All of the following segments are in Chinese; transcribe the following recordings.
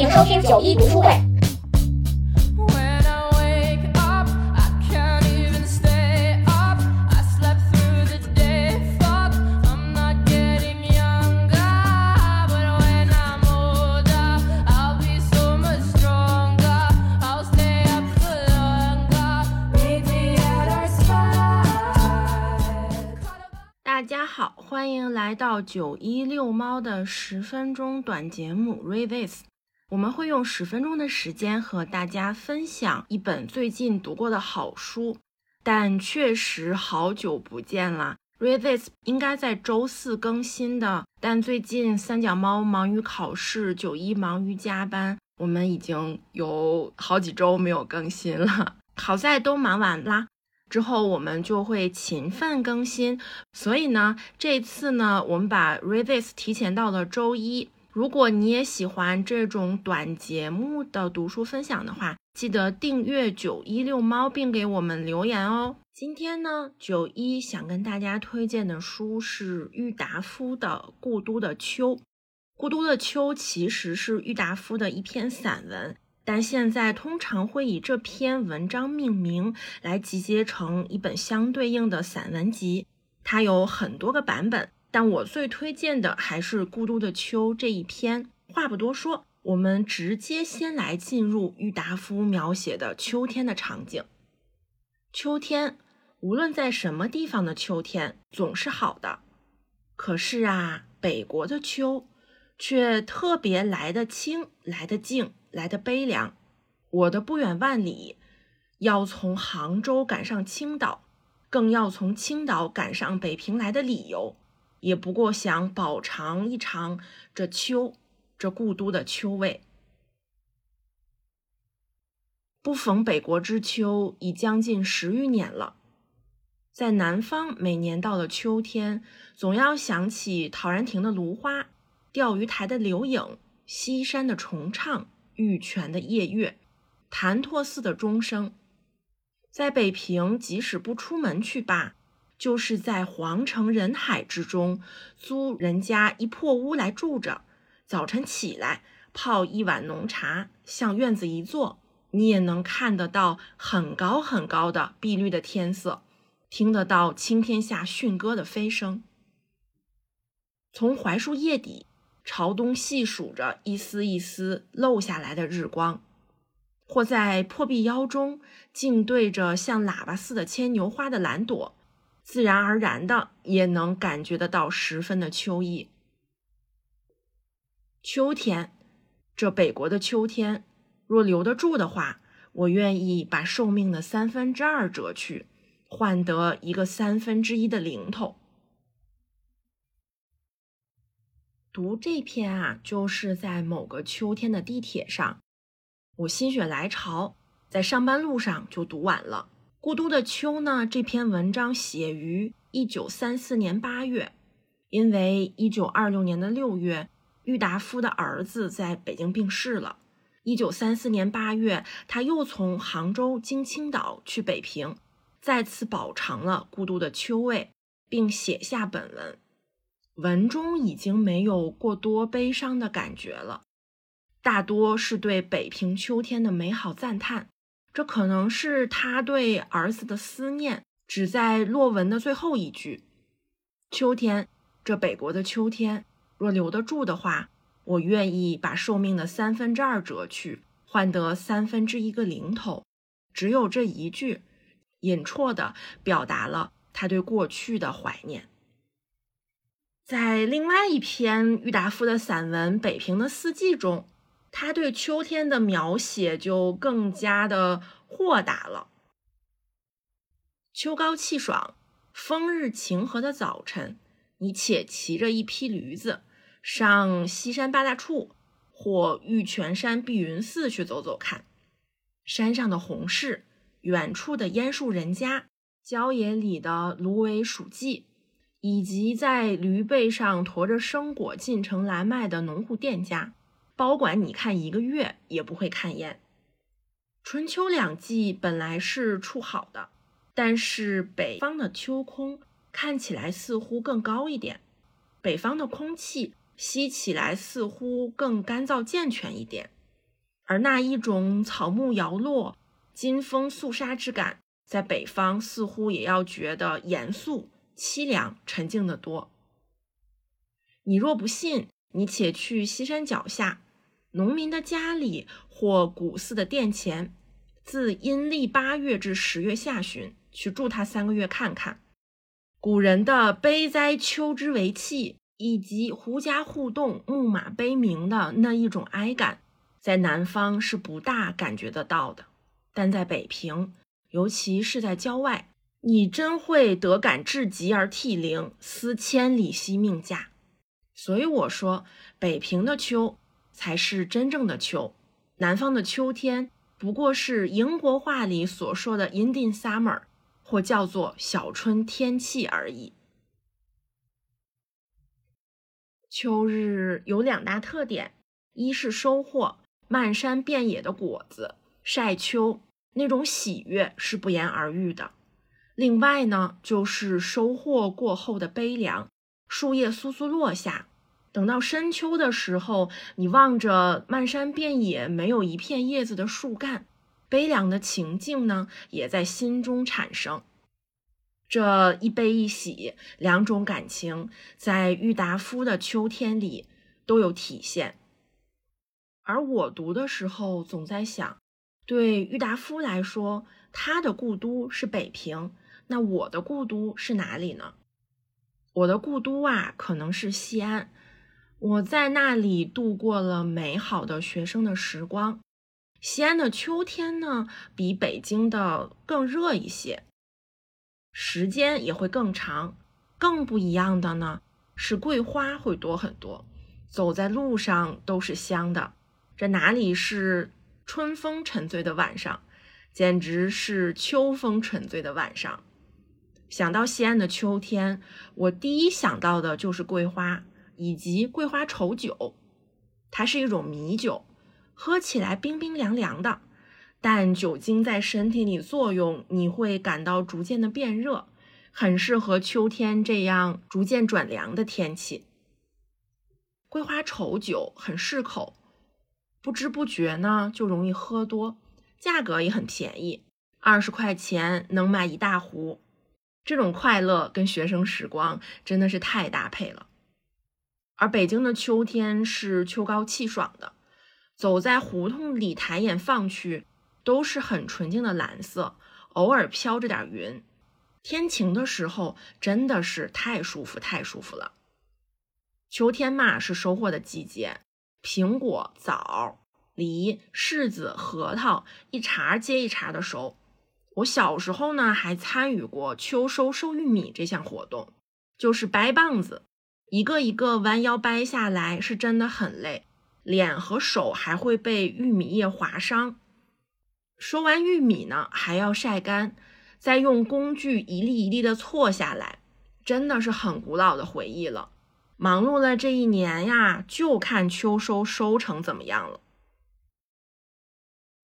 迎收听九一读书会。大家好，欢迎来到九一遛猫的十分钟短节目 Read This。我们会用十分钟的时间和大家分享一本最近读过的好书，但确实好久不见了。Read This 应该在周四更新的，但最近三脚猫忙于考试，九一忙于加班，我们已经有好几周没有更新了。好在都忙完啦。之后我们就会勤奋更新，所以呢，这次呢，我们把 r e v i s 提前到了周一。如果你也喜欢这种短节目的读书分享的话，记得订阅九一六猫，并给我们留言哦。今天呢，九一想跟大家推荐的书是郁达夫的《故都的秋》。《故都的秋》其实是郁达夫的一篇散文。但现在通常会以这篇文章命名来集结成一本相对应的散文集，它有很多个版本，但我最推荐的还是《孤独的秋》这一篇。话不多说，我们直接先来进入郁达夫描写的秋天的场景。秋天，无论在什么地方的秋天总是好的，可是啊，北国的秋却特别来得清，来得静。来的悲凉，我的不远万里，要从杭州赶上青岛，更要从青岛赶上北平来的理由，也不过想饱尝一尝这秋，这故都的秋味。不逢北国之秋已将近十余年了，在南方，每年到了秋天，总要想起陶然亭的芦花，钓鱼台的柳影，西山的重唱。玉泉的夜月，潭柘寺的钟声，在北平，即使不出门去罢，就是在皇城人海之中，租人家一破屋来住着。早晨起来泡一碗浓茶，向院子一坐，你也能看得到很高很高的碧绿的天色，听得到青天下驯鸽的飞声。从槐树叶底。朝东细数着一丝一丝漏下来的日光，或在破壁腰中静对着像喇叭似的牵牛花的蓝朵，自然而然的也能感觉得到十分的秋意。秋天，这北国的秋天，若留得住的话，我愿意把寿命的三分之二折去，换得一个三分之一的零头。读这篇啊，就是在某个秋天的地铁上，我心血来潮，在上班路上就读完了《故都的秋》呢。这篇文章写于一九三四年八月，因为一九二六年的六月，郁达夫的儿子在北京病逝了。一九三四年八月，他又从杭州经青岛去北平，再次饱尝了故都的秋味，并写下本文。文中已经没有过多悲伤的感觉了，大多是对北平秋天的美好赞叹。这可能是他对儿子的思念，只在落文的最后一句：“秋天，这北国的秋天，若留得住的话，我愿意把寿命的三分之二折去，换得三分之一个零头。”只有这一句，隐绰的表达了他对过去的怀念。在另外一篇郁达夫的散文《北平的四季》中，他对秋天的描写就更加的豁达了。秋高气爽、风日晴和的早晨，你且骑着一匹驴子上西山八大处或玉泉山碧云寺去走走看，山上的红柿，远处的烟树人家，郊野里的芦苇鼠迹。以及在驴背上驮着生果进城来卖的农户店家，包管你看一个月也不会看厌。春秋两季本来是处好的，但是北方的秋空看起来似乎更高一点，北方的空气吸起来似乎更干燥健全一点。而那一种草木摇落、金风肃杀之感，在北方似乎也要觉得严肃、凄凉、沉静得多。你若不信，你且去西山脚下，农民的家里或古寺的殿前，自阴历八月至十月下旬，去住他三个月看看。古人的悲哉秋之为气，以及狐家互动、牧马悲鸣的那一种哀感。在南方是不大感觉得到的，但在北平，尤其是在郊外，你真会得感至极而涕零，思千里兮命驾。所以我说，北平的秋才是真正的秋，南方的秋天不过是英国话里所说的 Indian Summer，或叫做小春天气而已。秋日有两大特点，一是收获。漫山遍野的果子，晒秋那种喜悦是不言而喻的。另外呢，就是收获过后的悲凉，树叶簌簌落下。等到深秋的时候，你望着漫山遍野没有一片叶子的树干，悲凉的情境呢，也在心中产生。这一悲一喜两种感情，在郁达夫的秋天里都有体现。而我读的时候，总在想，对郁达夫来说，他的故都是北平，那我的故都是哪里呢？我的故都啊，可能是西安。我在那里度过了美好的学生的时光。西安的秋天呢，比北京的更热一些，时间也会更长。更不一样的呢，是桂花会多很多，走在路上都是香的。这哪里是春风沉醉的晚上，简直是秋风沉醉的晚上。想到西安的秋天，我第一想到的就是桂花以及桂花稠酒。它是一种米酒，喝起来冰冰凉凉的，但酒精在身体里作用，你会感到逐渐的变热，很适合秋天这样逐渐转凉的天气。桂花稠酒很适口。不知不觉呢，就容易喝多，价格也很便宜，二十块钱能买一大壶。这种快乐跟学生时光真的是太搭配了。而北京的秋天是秋高气爽的，走在胡同里抬眼放去，都是很纯净的蓝色，偶尔飘着点云。天晴的时候真的是太舒服，太舒服了。秋天嘛，是收获的季节。苹果、枣、梨、柿子、核桃，一茬接一茬的收。我小时候呢，还参与过秋收收玉米这项活动，就是掰棒子，一个一个弯腰掰下来，是真的很累，脸和手还会被玉米叶划伤。收完玉米呢，还要晒干，再用工具一粒一粒的搓下来，真的是很古老的回忆了。忙碌了这一年呀，就看秋收收成怎么样了。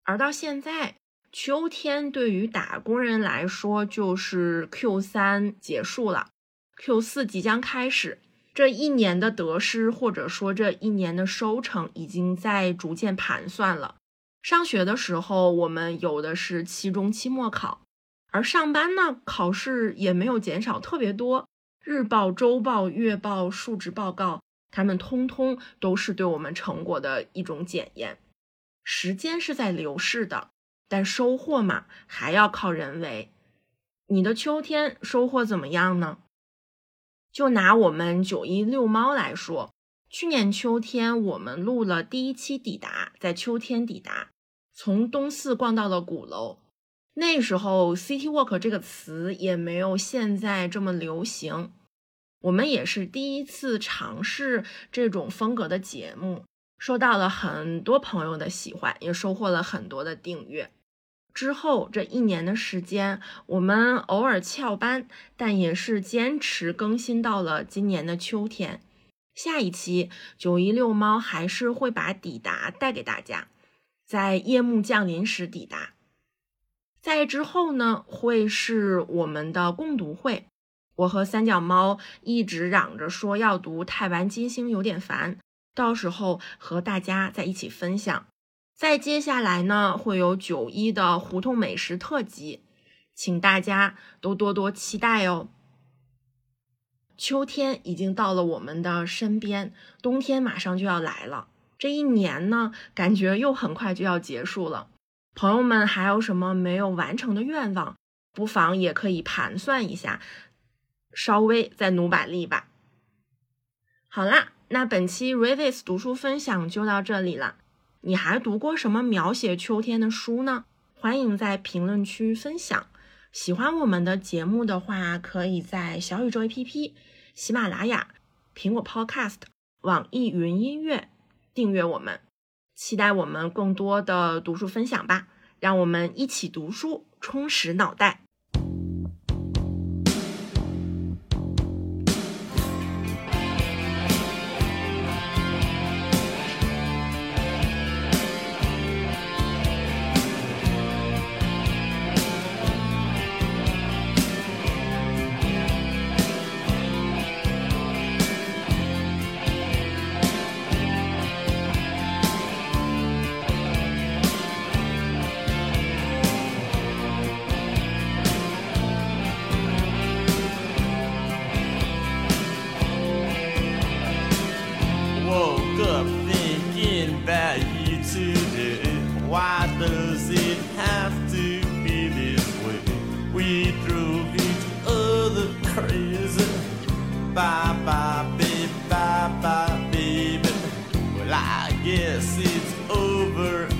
而到现在，秋天对于打工人来说就是 Q 三结束了，Q 四即将开始。这一年的得失，或者说这一年的收成，已经在逐渐盘算了。上学的时候，我们有的是期中、期末考，而上班呢，考试也没有减少特别多。日报、周报、月报、述职报告，他们通通都是对我们成果的一种检验。时间是在流逝的，但收获嘛，还要靠人为。你的秋天收获怎么样呢？就拿我们九一遛猫来说，去年秋天我们录了第一期抵达，在秋天抵达，从东四逛到了鼓楼。那时候，city walk 这个词也没有现在这么流行。我们也是第一次尝试这种风格的节目，受到了很多朋友的喜欢，也收获了很多的订阅。之后这一年的时间，我们偶尔翘班，但也是坚持更新到了今年的秋天。下一期九一六猫还是会把抵达带给大家，在夜幕降临时抵达。在之后呢，会是我们的共读会。我和三脚猫一直嚷着说要读《太完金星》，有点烦，到时候和大家在一起分享。再接下来呢，会有九一的胡同美食特辑，请大家都多多期待哦。秋天已经到了我们的身边，冬天马上就要来了。这一年呢，感觉又很快就要结束了。朋友们还有什么没有完成的愿望？不妨也可以盘算一下，稍微再努把力吧。好啦，那本期 Revis 读书分享就到这里了。你还读过什么描写秋天的书呢？欢迎在评论区分享。喜欢我们的节目的话，可以在小宇宙 APP、喜马拉雅、苹果 Podcast、网易云音乐订阅我们。期待我们更多的读书分享吧，让我们一起读书，充实脑袋。It's over